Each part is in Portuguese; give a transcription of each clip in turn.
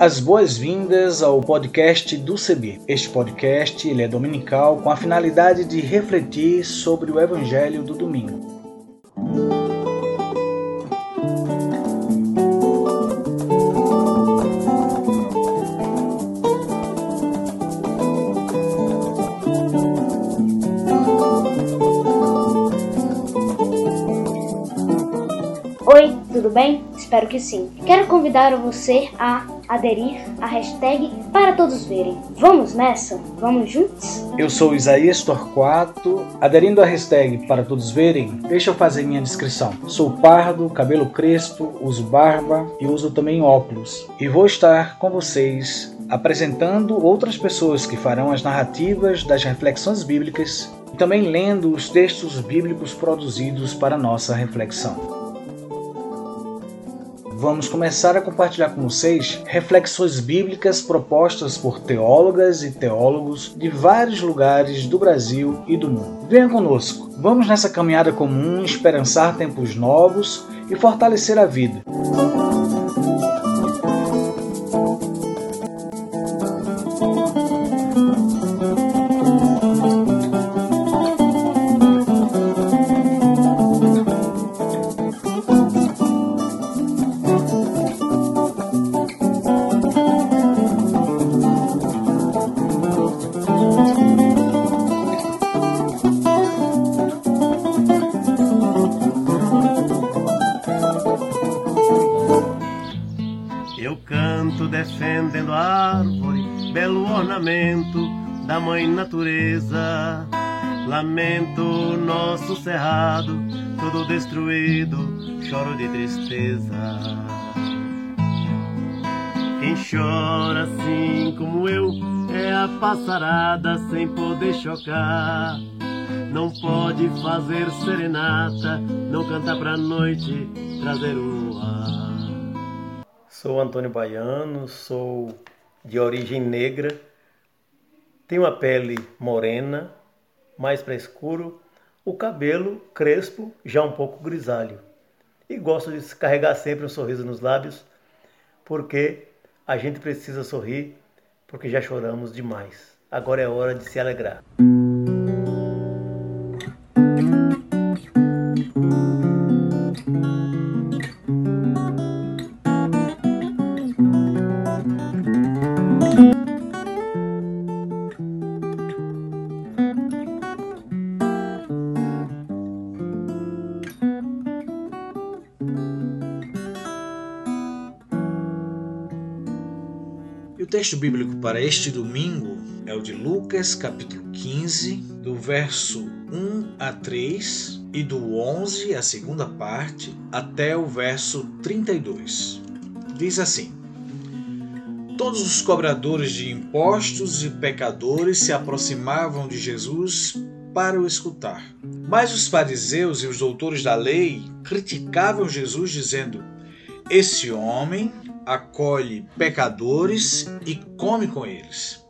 As boas-vindas ao podcast do CB. Este podcast ele é dominical com a finalidade de refletir sobre o Evangelho do domingo. Oi, tudo bem? Espero que sim. Quero convidar você a aderir à hashtag para todos verem. Vamos nessa? Vamos juntos? Eu sou Isaías Torquato. Aderindo à hashtag para todos verem, deixa eu fazer minha descrição. Sou pardo, cabelo crespo, uso barba e uso também óculos. E vou estar com vocês apresentando outras pessoas que farão as narrativas das reflexões bíblicas e também lendo os textos bíblicos produzidos para nossa reflexão vamos começar a compartilhar com vocês reflexões bíblicas propostas por teólogas e teólogos de vários lugares do Brasil e do mundo. Venha conosco, vamos nessa caminhada comum esperançar tempos novos e fortalecer a vida. Destruído, choro de tristeza. Quem chora assim como eu é a passarada sem poder chocar. Não pode fazer serenata, não cantar pra noite, trazer o ar. Sou Antônio Baiano, sou de origem negra, tenho a pele morena, mais para escuro, o cabelo crespo, já um pouco grisalho. E gosto de carregar sempre um sorriso nos lábios, porque a gente precisa sorrir, porque já choramos demais. Agora é hora de se alegrar. Texto bíblico para este domingo é o de Lucas, capítulo 15, do verso 1 a 3 e do 11, a segunda parte, até o verso 32. Diz assim: Todos os cobradores de impostos e pecadores se aproximavam de Jesus para o escutar. Mas os fariseus e os doutores da lei criticavam Jesus, dizendo: Esse homem acolhe pecadores e come com eles.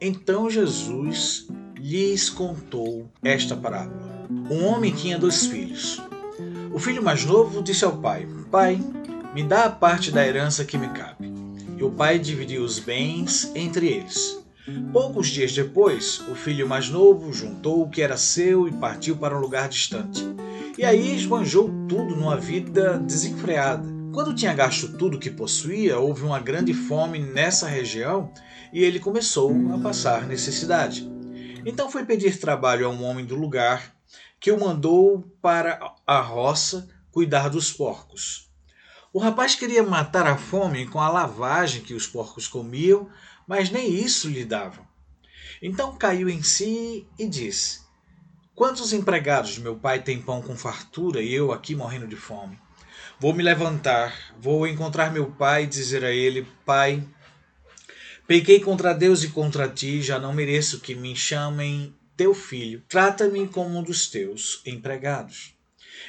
Então Jesus lhes contou esta parábola. Um homem tinha dois filhos. O filho mais novo disse ao pai: Pai, me dá a parte da herança que me cabe. E o pai dividiu os bens entre eles. Poucos dias depois, o filho mais novo juntou o que era seu e partiu para um lugar distante. E aí esbanjou tudo numa vida desenfreada quando tinha gasto tudo que possuía, houve uma grande fome nessa região e ele começou a passar necessidade. Então foi pedir trabalho a um homem do lugar que o mandou para a roça cuidar dos porcos. O rapaz queria matar a fome com a lavagem que os porcos comiam, mas nem isso lhe davam. Então caiu em si e disse: Quantos empregados de meu pai têm pão com fartura e eu aqui morrendo de fome? Vou me levantar, vou encontrar meu pai e dizer a ele: Pai, pequei contra Deus e contra ti, já não mereço que me chamem teu filho. Trata-me como um dos teus empregados.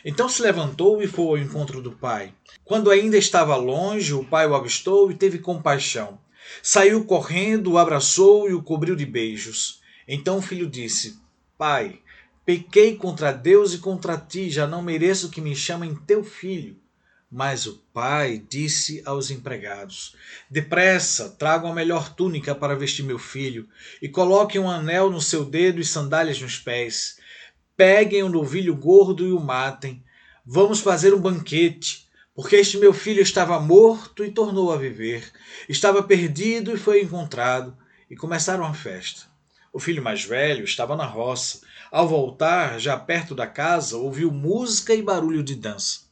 Então se levantou e foi ao encontro do pai. Quando ainda estava longe, o pai o avistou e teve compaixão. Saiu correndo, o abraçou e o cobriu de beijos. Então o filho disse: Pai, pequei contra Deus e contra ti, já não mereço que me chamem teu filho. Mas o pai disse aos empregados: Depressa, tragam a melhor túnica para vestir meu filho, e coloquem um anel no seu dedo e sandálias nos pés. Peguem o um novilho gordo e o matem. Vamos fazer um banquete, porque este meu filho estava morto e tornou a viver, estava perdido e foi encontrado. E começaram a festa. O filho mais velho estava na roça. Ao voltar, já perto da casa, ouviu música e barulho de dança.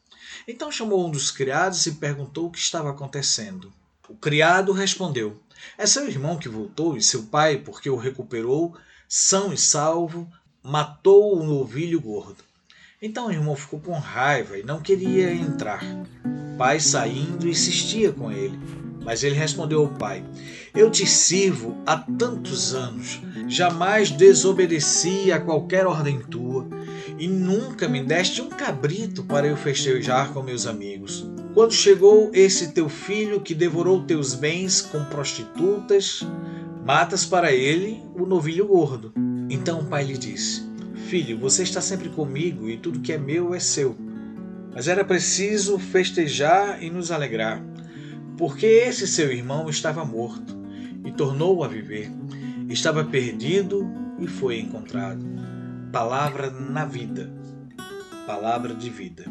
Então chamou um dos criados e perguntou o que estava acontecendo. O criado respondeu: É seu irmão que voltou e seu pai, porque o recuperou, são e salvo, matou o novilho gordo. Então o irmão ficou com raiva e não queria entrar. O pai saindo insistia com ele, mas ele respondeu ao pai: Eu te sirvo há tantos anos, jamais desobedeci a qualquer ordem tua e nunca me deste um cabrito para eu festejar com meus amigos. Quando chegou esse teu filho que devorou teus bens com prostitutas, matas para ele o novilho gordo. Então o pai lhe disse: Filho, você está sempre comigo e tudo que é meu é seu. Mas era preciso festejar e nos alegrar, porque esse seu irmão estava morto e tornou a viver, estava perdido e foi encontrado palavra na vida, palavra de vida.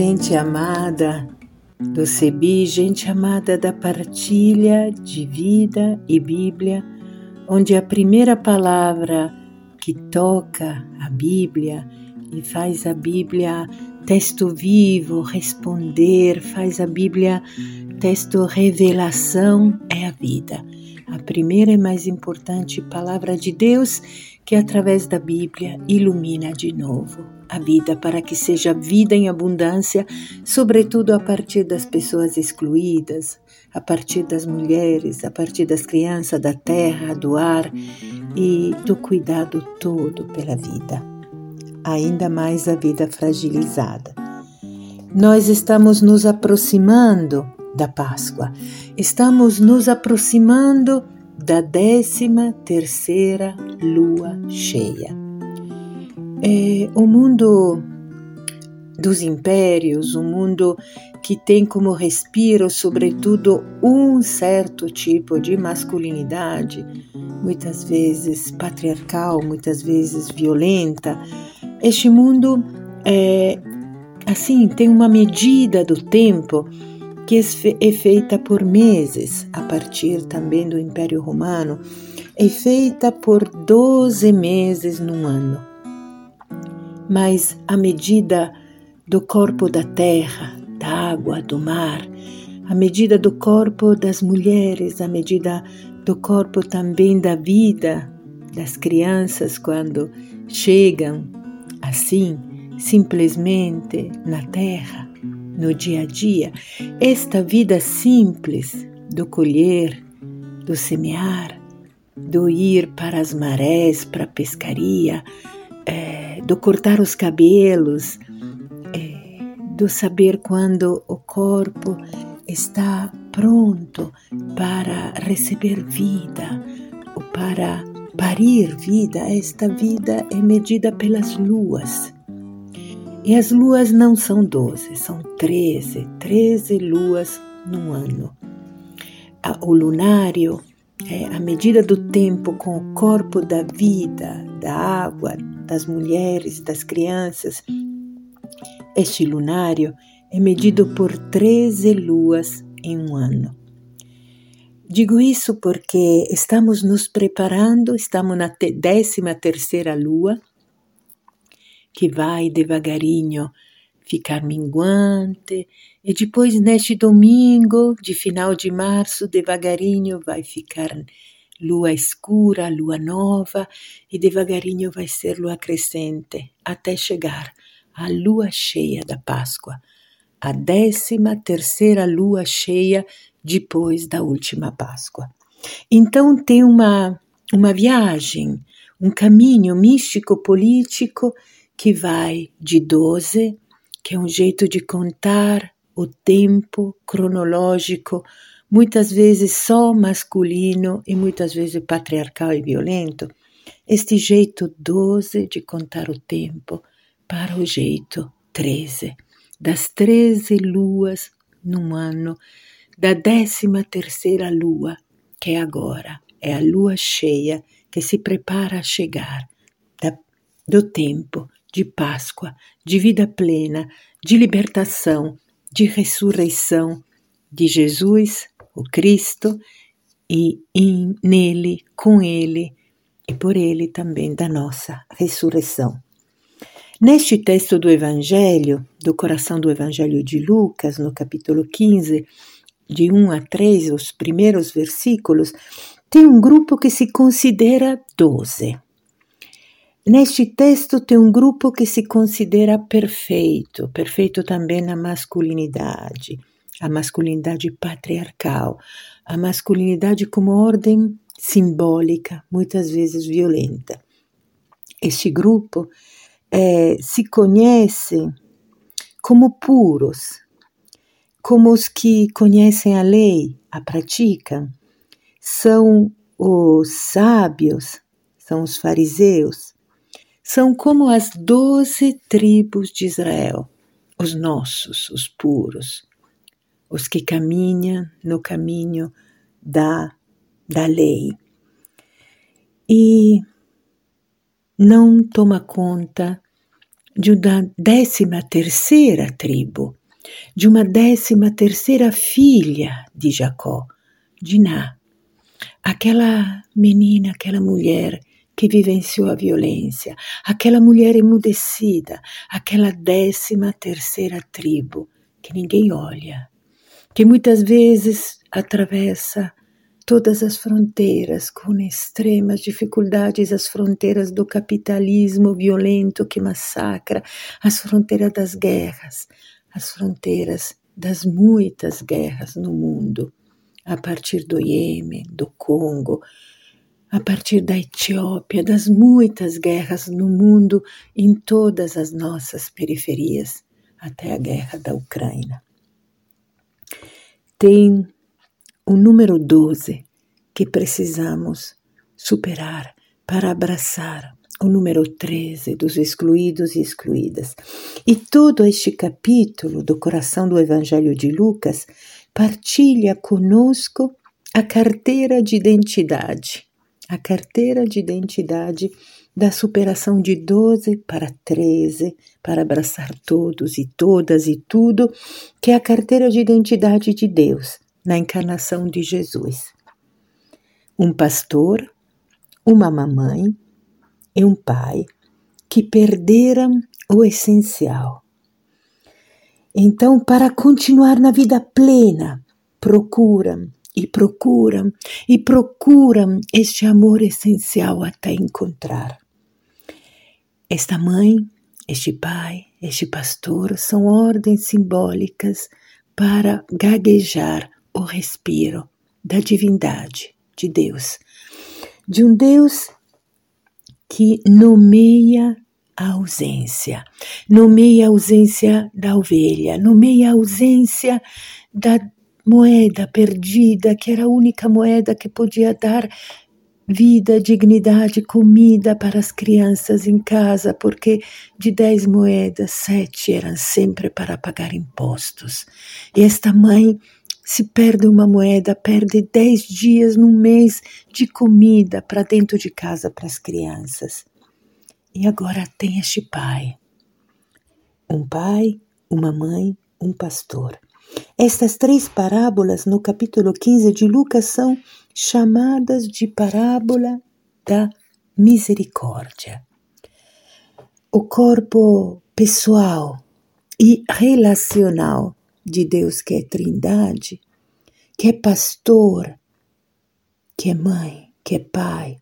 Gente amada do CEBI, gente amada da partilha de vida e Bíblia, onde a primeira palavra que toca a Bíblia e faz a Bíblia texto vivo, responder, faz a Bíblia texto revelação é a vida. A primeira e mais importante palavra de Deus que através da Bíblia ilumina de novo a vida para que seja vida em abundância, sobretudo a partir das pessoas excluídas, a partir das mulheres, a partir das crianças, da terra, do ar e do cuidado todo pela vida. Ainda mais a vida fragilizada. Nós estamos nos aproximando da Páscoa, estamos nos aproximando da décima terceira lua cheia. É, o mundo dos impérios, um mundo que tem como respiro, sobretudo, um certo tipo de masculinidade, muitas vezes patriarcal, muitas vezes violenta. Este mundo é assim tem uma medida do tempo que é feita por meses, a partir também do Império Romano, é feita por 12 meses num ano mas a medida do corpo da terra, da água, do mar, a medida do corpo das mulheres, a medida do corpo também da vida das crianças quando chegam assim, simplesmente na terra, no dia a dia, esta vida simples do colher, do semear, do ir para as marés, para a pescaria, é, do cortar os cabelos, é, do saber quando o corpo está pronto para receber vida ou para parir vida. Esta vida é medida pelas luas. E as luas não são doze, são treze, treze luas num ano. O lunário é a medida do tempo com o corpo da vida, da água, das mulheres, das crianças. Este lunário é medido por 13 luas em um ano. Digo isso porque estamos nos preparando, estamos na décima terceira lua, que vai devagarinho ficar minguante, e depois neste domingo, de final de março, devagarinho vai ficar lua escura, lua nova, e devagarinho vai ser lua crescente, até chegar à lua cheia da Páscoa, a décima terceira lua cheia depois da última Páscoa. Então tem uma, uma viagem, um caminho místico-político que vai de 12, que é um jeito de contar o tempo cronológico, muitas vezes só masculino e muitas vezes patriarcal e violento, este jeito 12 de contar o tempo para o jeito 13, das 13 luas num ano, da décima terceira lua, que é agora, é a lua cheia que se prepara a chegar, da, do tempo de Páscoa, de vida plena, de libertação, de ressurreição de Jesus, o Cristo, e em, nele, com ele e por ele também da nossa ressurreição. Neste texto do Evangelho, do coração do Evangelho de Lucas, no capítulo 15, de 1 a 3, os primeiros versículos, tem um grupo que se considera doze. Neste texto tem um grupo que se considera perfeito, perfeito também na masculinidade, a masculinidade patriarcal, a masculinidade como ordem simbólica, muitas vezes violenta. Este grupo é, se conhece como puros, como os que conhecem a lei, a praticam, são os sábios, são os fariseus, são como as doze tribos de Israel, os nossos, os puros, os que caminham no caminho da, da lei. E não toma conta de uma décima terceira tribo, de uma décima terceira filha de Jacó, Diná, aquela menina, aquela mulher que vivenciou a violência, aquela mulher emudecida, aquela décima terceira tribo que ninguém olha, que muitas vezes atravessa todas as fronteiras com extremas dificuldades, as fronteiras do capitalismo violento que massacra, as fronteiras das guerras, as fronteiras das muitas guerras no mundo, a partir do Iêmen, do Congo, a partir da Etiópia, das muitas guerras no mundo, em todas as nossas periferias, até a guerra da Ucrânia. Tem o número 12 que precisamos superar para abraçar o número 13 dos excluídos e excluídas. E todo este capítulo do coração do Evangelho de Lucas partilha conosco a carteira de identidade a carteira de identidade da superação de 12 para 13, para abraçar todos e todas e tudo, que é a carteira de identidade de Deus na encarnação de Jesus. Um pastor, uma mamãe e um pai que perderam o essencial. Então, para continuar na vida plena, procuram e procuram e procuram este amor essencial até encontrar. Esta mãe, este pai, este pastor são ordens simbólicas para gaguejar o respiro da divindade de Deus, de um Deus que nomeia a ausência, nomeia a ausência da ovelha, nomeia a ausência da moeda perdida, que era a única moeda que podia dar vida, dignidade, comida para as crianças em casa, porque de dez moedas, sete eram sempre para pagar impostos. E esta mãe, se perde uma moeda, perde dez dias num mês de comida para dentro de casa para as crianças. E agora tem este pai. Um pai, uma mãe, um pastor. Estas três parábolas no capítulo 15 de Lucas são chamadas de parábola da misericórdia. O corpo pessoal, e relacional de Deus que é Trindade, que é pastor, que é mãe, que é pai,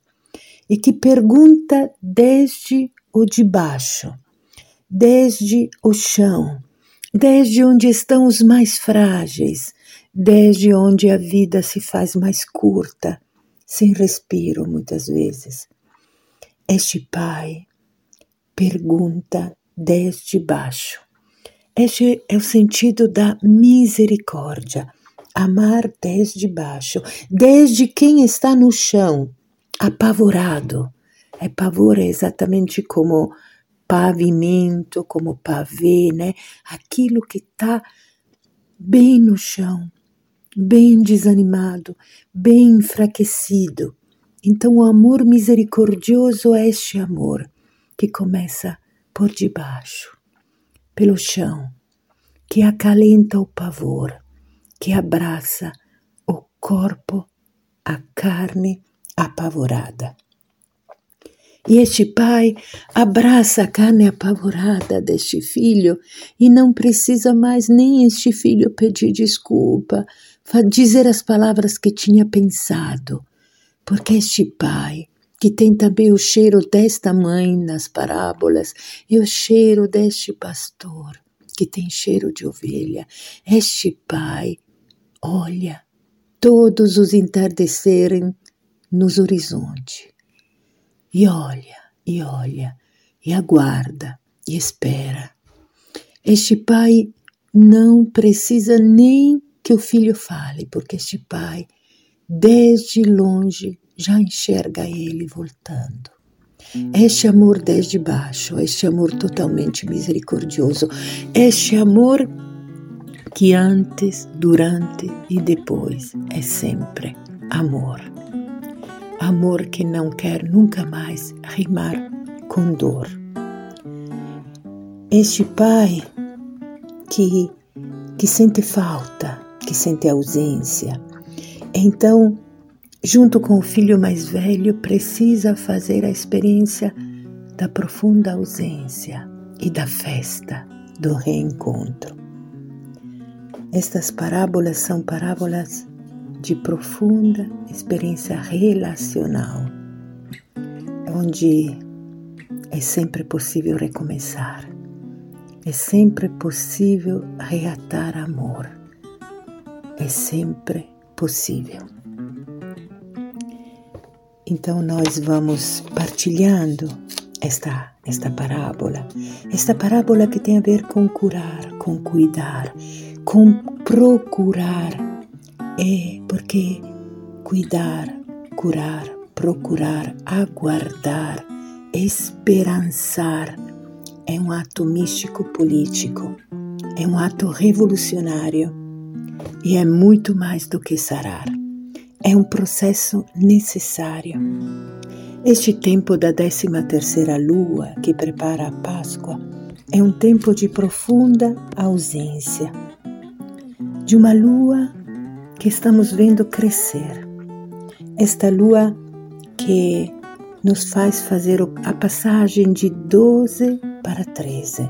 e que pergunta desde o de baixo, desde o chão, desde onde estão os mais frágeis, desde onde a vida se faz mais curta, sem respiro muitas vezes. Este pai pergunta desde baixo. Este é o sentido da misericórdia. Amar desde baixo, desde quem está no chão, apavorado. É pavor é exatamente como pavimento, como pavê, né? Aquilo que está bem no chão, bem desanimado, bem enfraquecido. Então, o amor misericordioso é este amor que começa por debaixo, pelo chão, que acalenta o pavor, que abraça o corpo, a carne apavorada. E este pai abraça a carne apavorada deste filho e não precisa mais nem este filho pedir desculpa, dizer as palavras que tinha pensado, porque este pai, que tem também o cheiro desta mãe nas parábolas e o cheiro deste pastor, que tem cheiro de ovelha, este pai olha todos os entardecerem nos horizontes e olha, e olha, e aguarda, e espera. Este pai não precisa nem que o filho fale, porque este pai, desde longe, já enxerga ele voltando. Este amor desde baixo, este amor totalmente misericordioso, este amor que antes, durante e depois é sempre amor amor que não quer nunca mais rimar com dor. Este pai que, que sente falta, que sente ausência, então, junto com o filho mais velho, precisa fazer a experiência da profunda ausência e da festa do reencontro. Estas parábolas são parábolas de profunda experiência relacional, onde é sempre possível recomeçar, é sempre possível reatar amor, é sempre possível. Então nós vamos partilhando esta esta parábola, esta parábola que tem a ver com curar, com cuidar, com procurar. É porque cuidar, curar, procurar, aguardar, esperançar é um ato místico político, é um ato revolucionário e é muito mais do que sarar. É um processo necessário. Este tempo da 13 terceira lua que prepara a Páscoa é um tempo de profunda ausência, de uma lua que estamos vendo crescer. Esta lua que nos faz fazer a passagem de 12 para 13,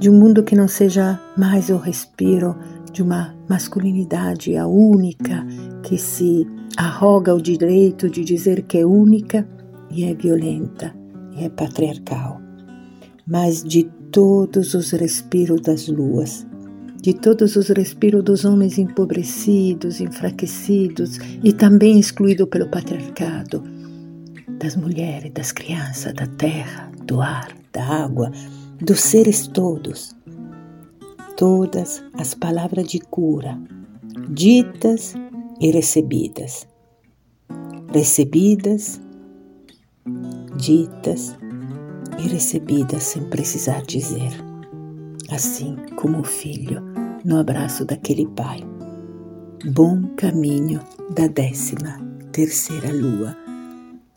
de um mundo que não seja mais o respiro de uma masculinidade a única que se arroga o direito de dizer que é única e é violenta e é patriarcal, mas de todos os respiros das luas de todos os respiros dos homens empobrecidos, enfraquecidos e também excluídos pelo patriarcado, das mulheres, das crianças, da terra, do ar, da água, dos seres todos. Todas as palavras de cura, ditas e recebidas. Recebidas, ditas e recebidas sem precisar dizer assim como o filho no abraço daquele pai. Bom caminho da décima terceira lua.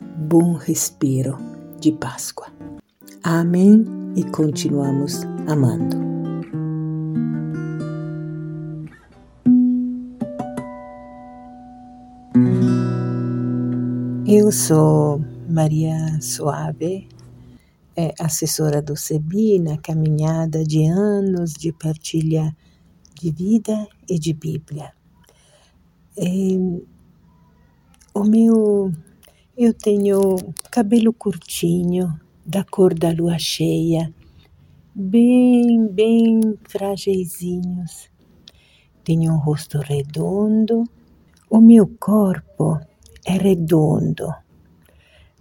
Bom respiro de Páscoa. Amém e continuamos amando. Eu sou Maria Suave é assessora do CEBI na caminhada de anos de partilha de vida e de Bíblia. E, o meu, eu tenho cabelo curtinho, da cor da lua cheia, bem, bem frágilzinhos. Tenho um rosto redondo, o meu corpo é redondo.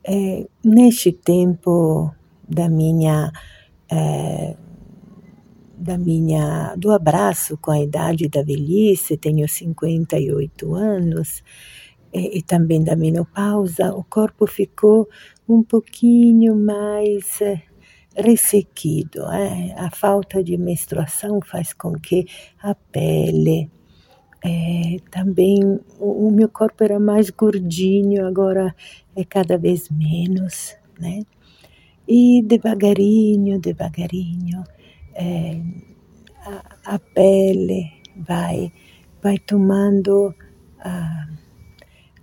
É, neste tempo da minha é, da minha do abraço com a idade da velhice, tenho 58 anos, e, e também da menopausa, o corpo ficou um pouquinho mais é, ressequido. É? A falta de menstruação faz com que a pele, é, também o, o, meu corpo era mais gordinho, agora é cada vez menos, né? E devagarinho, devagarinho, é, a, a, pele vai, vai tomando a,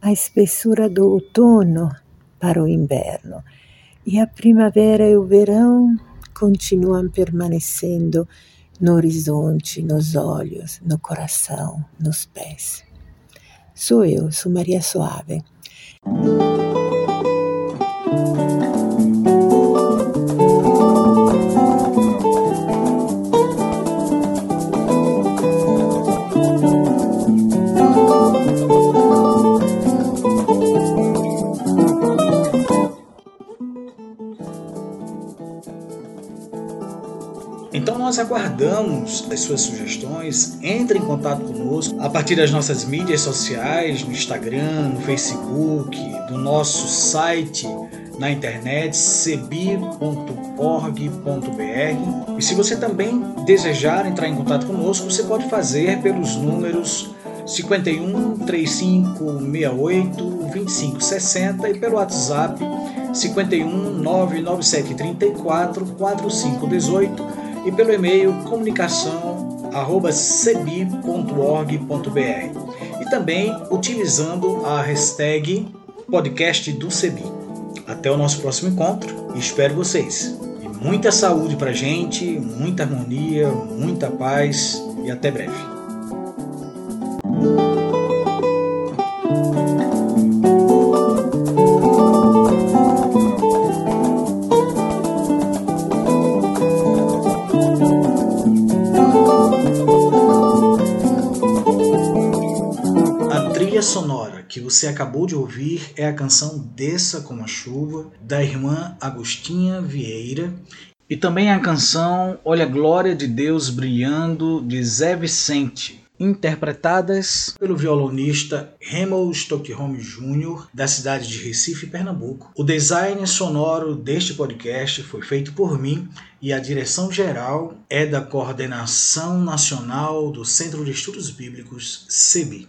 a espessura do outono para o inverno. E a primavera e o verão continuam permanecendo no horizonte, nos olhos, no coração, nos pés. Sou eu, sou Maria Suave. Nós aguardamos as suas sugestões. Entre em contato conosco a partir das nossas mídias sociais, no Instagram, no Facebook, do nosso site na internet cebi.org.br. E se você também desejar entrar em contato conosco, você pode fazer pelos números 51 3568 2560 e pelo WhatsApp 51 997 34 4518 e pelo e-mail comunicação@cebi.org.br e também utilizando a hashtag podcast do Cebi. Até o nosso próximo encontro e espero vocês. E muita saúde pra gente, muita harmonia, muita paz e até breve. Você acabou de ouvir é a canção Desça como a Chuva, da irmã Agostinha Vieira, e também a canção Olha a Glória de Deus Brilhando, de Zé Vicente, interpretadas pelo violonista Remo Stockholm Jr., da cidade de Recife, Pernambuco. O design sonoro deste podcast foi feito por mim e a direção geral é da Coordenação Nacional do Centro de Estudos Bíblicos, CEBI.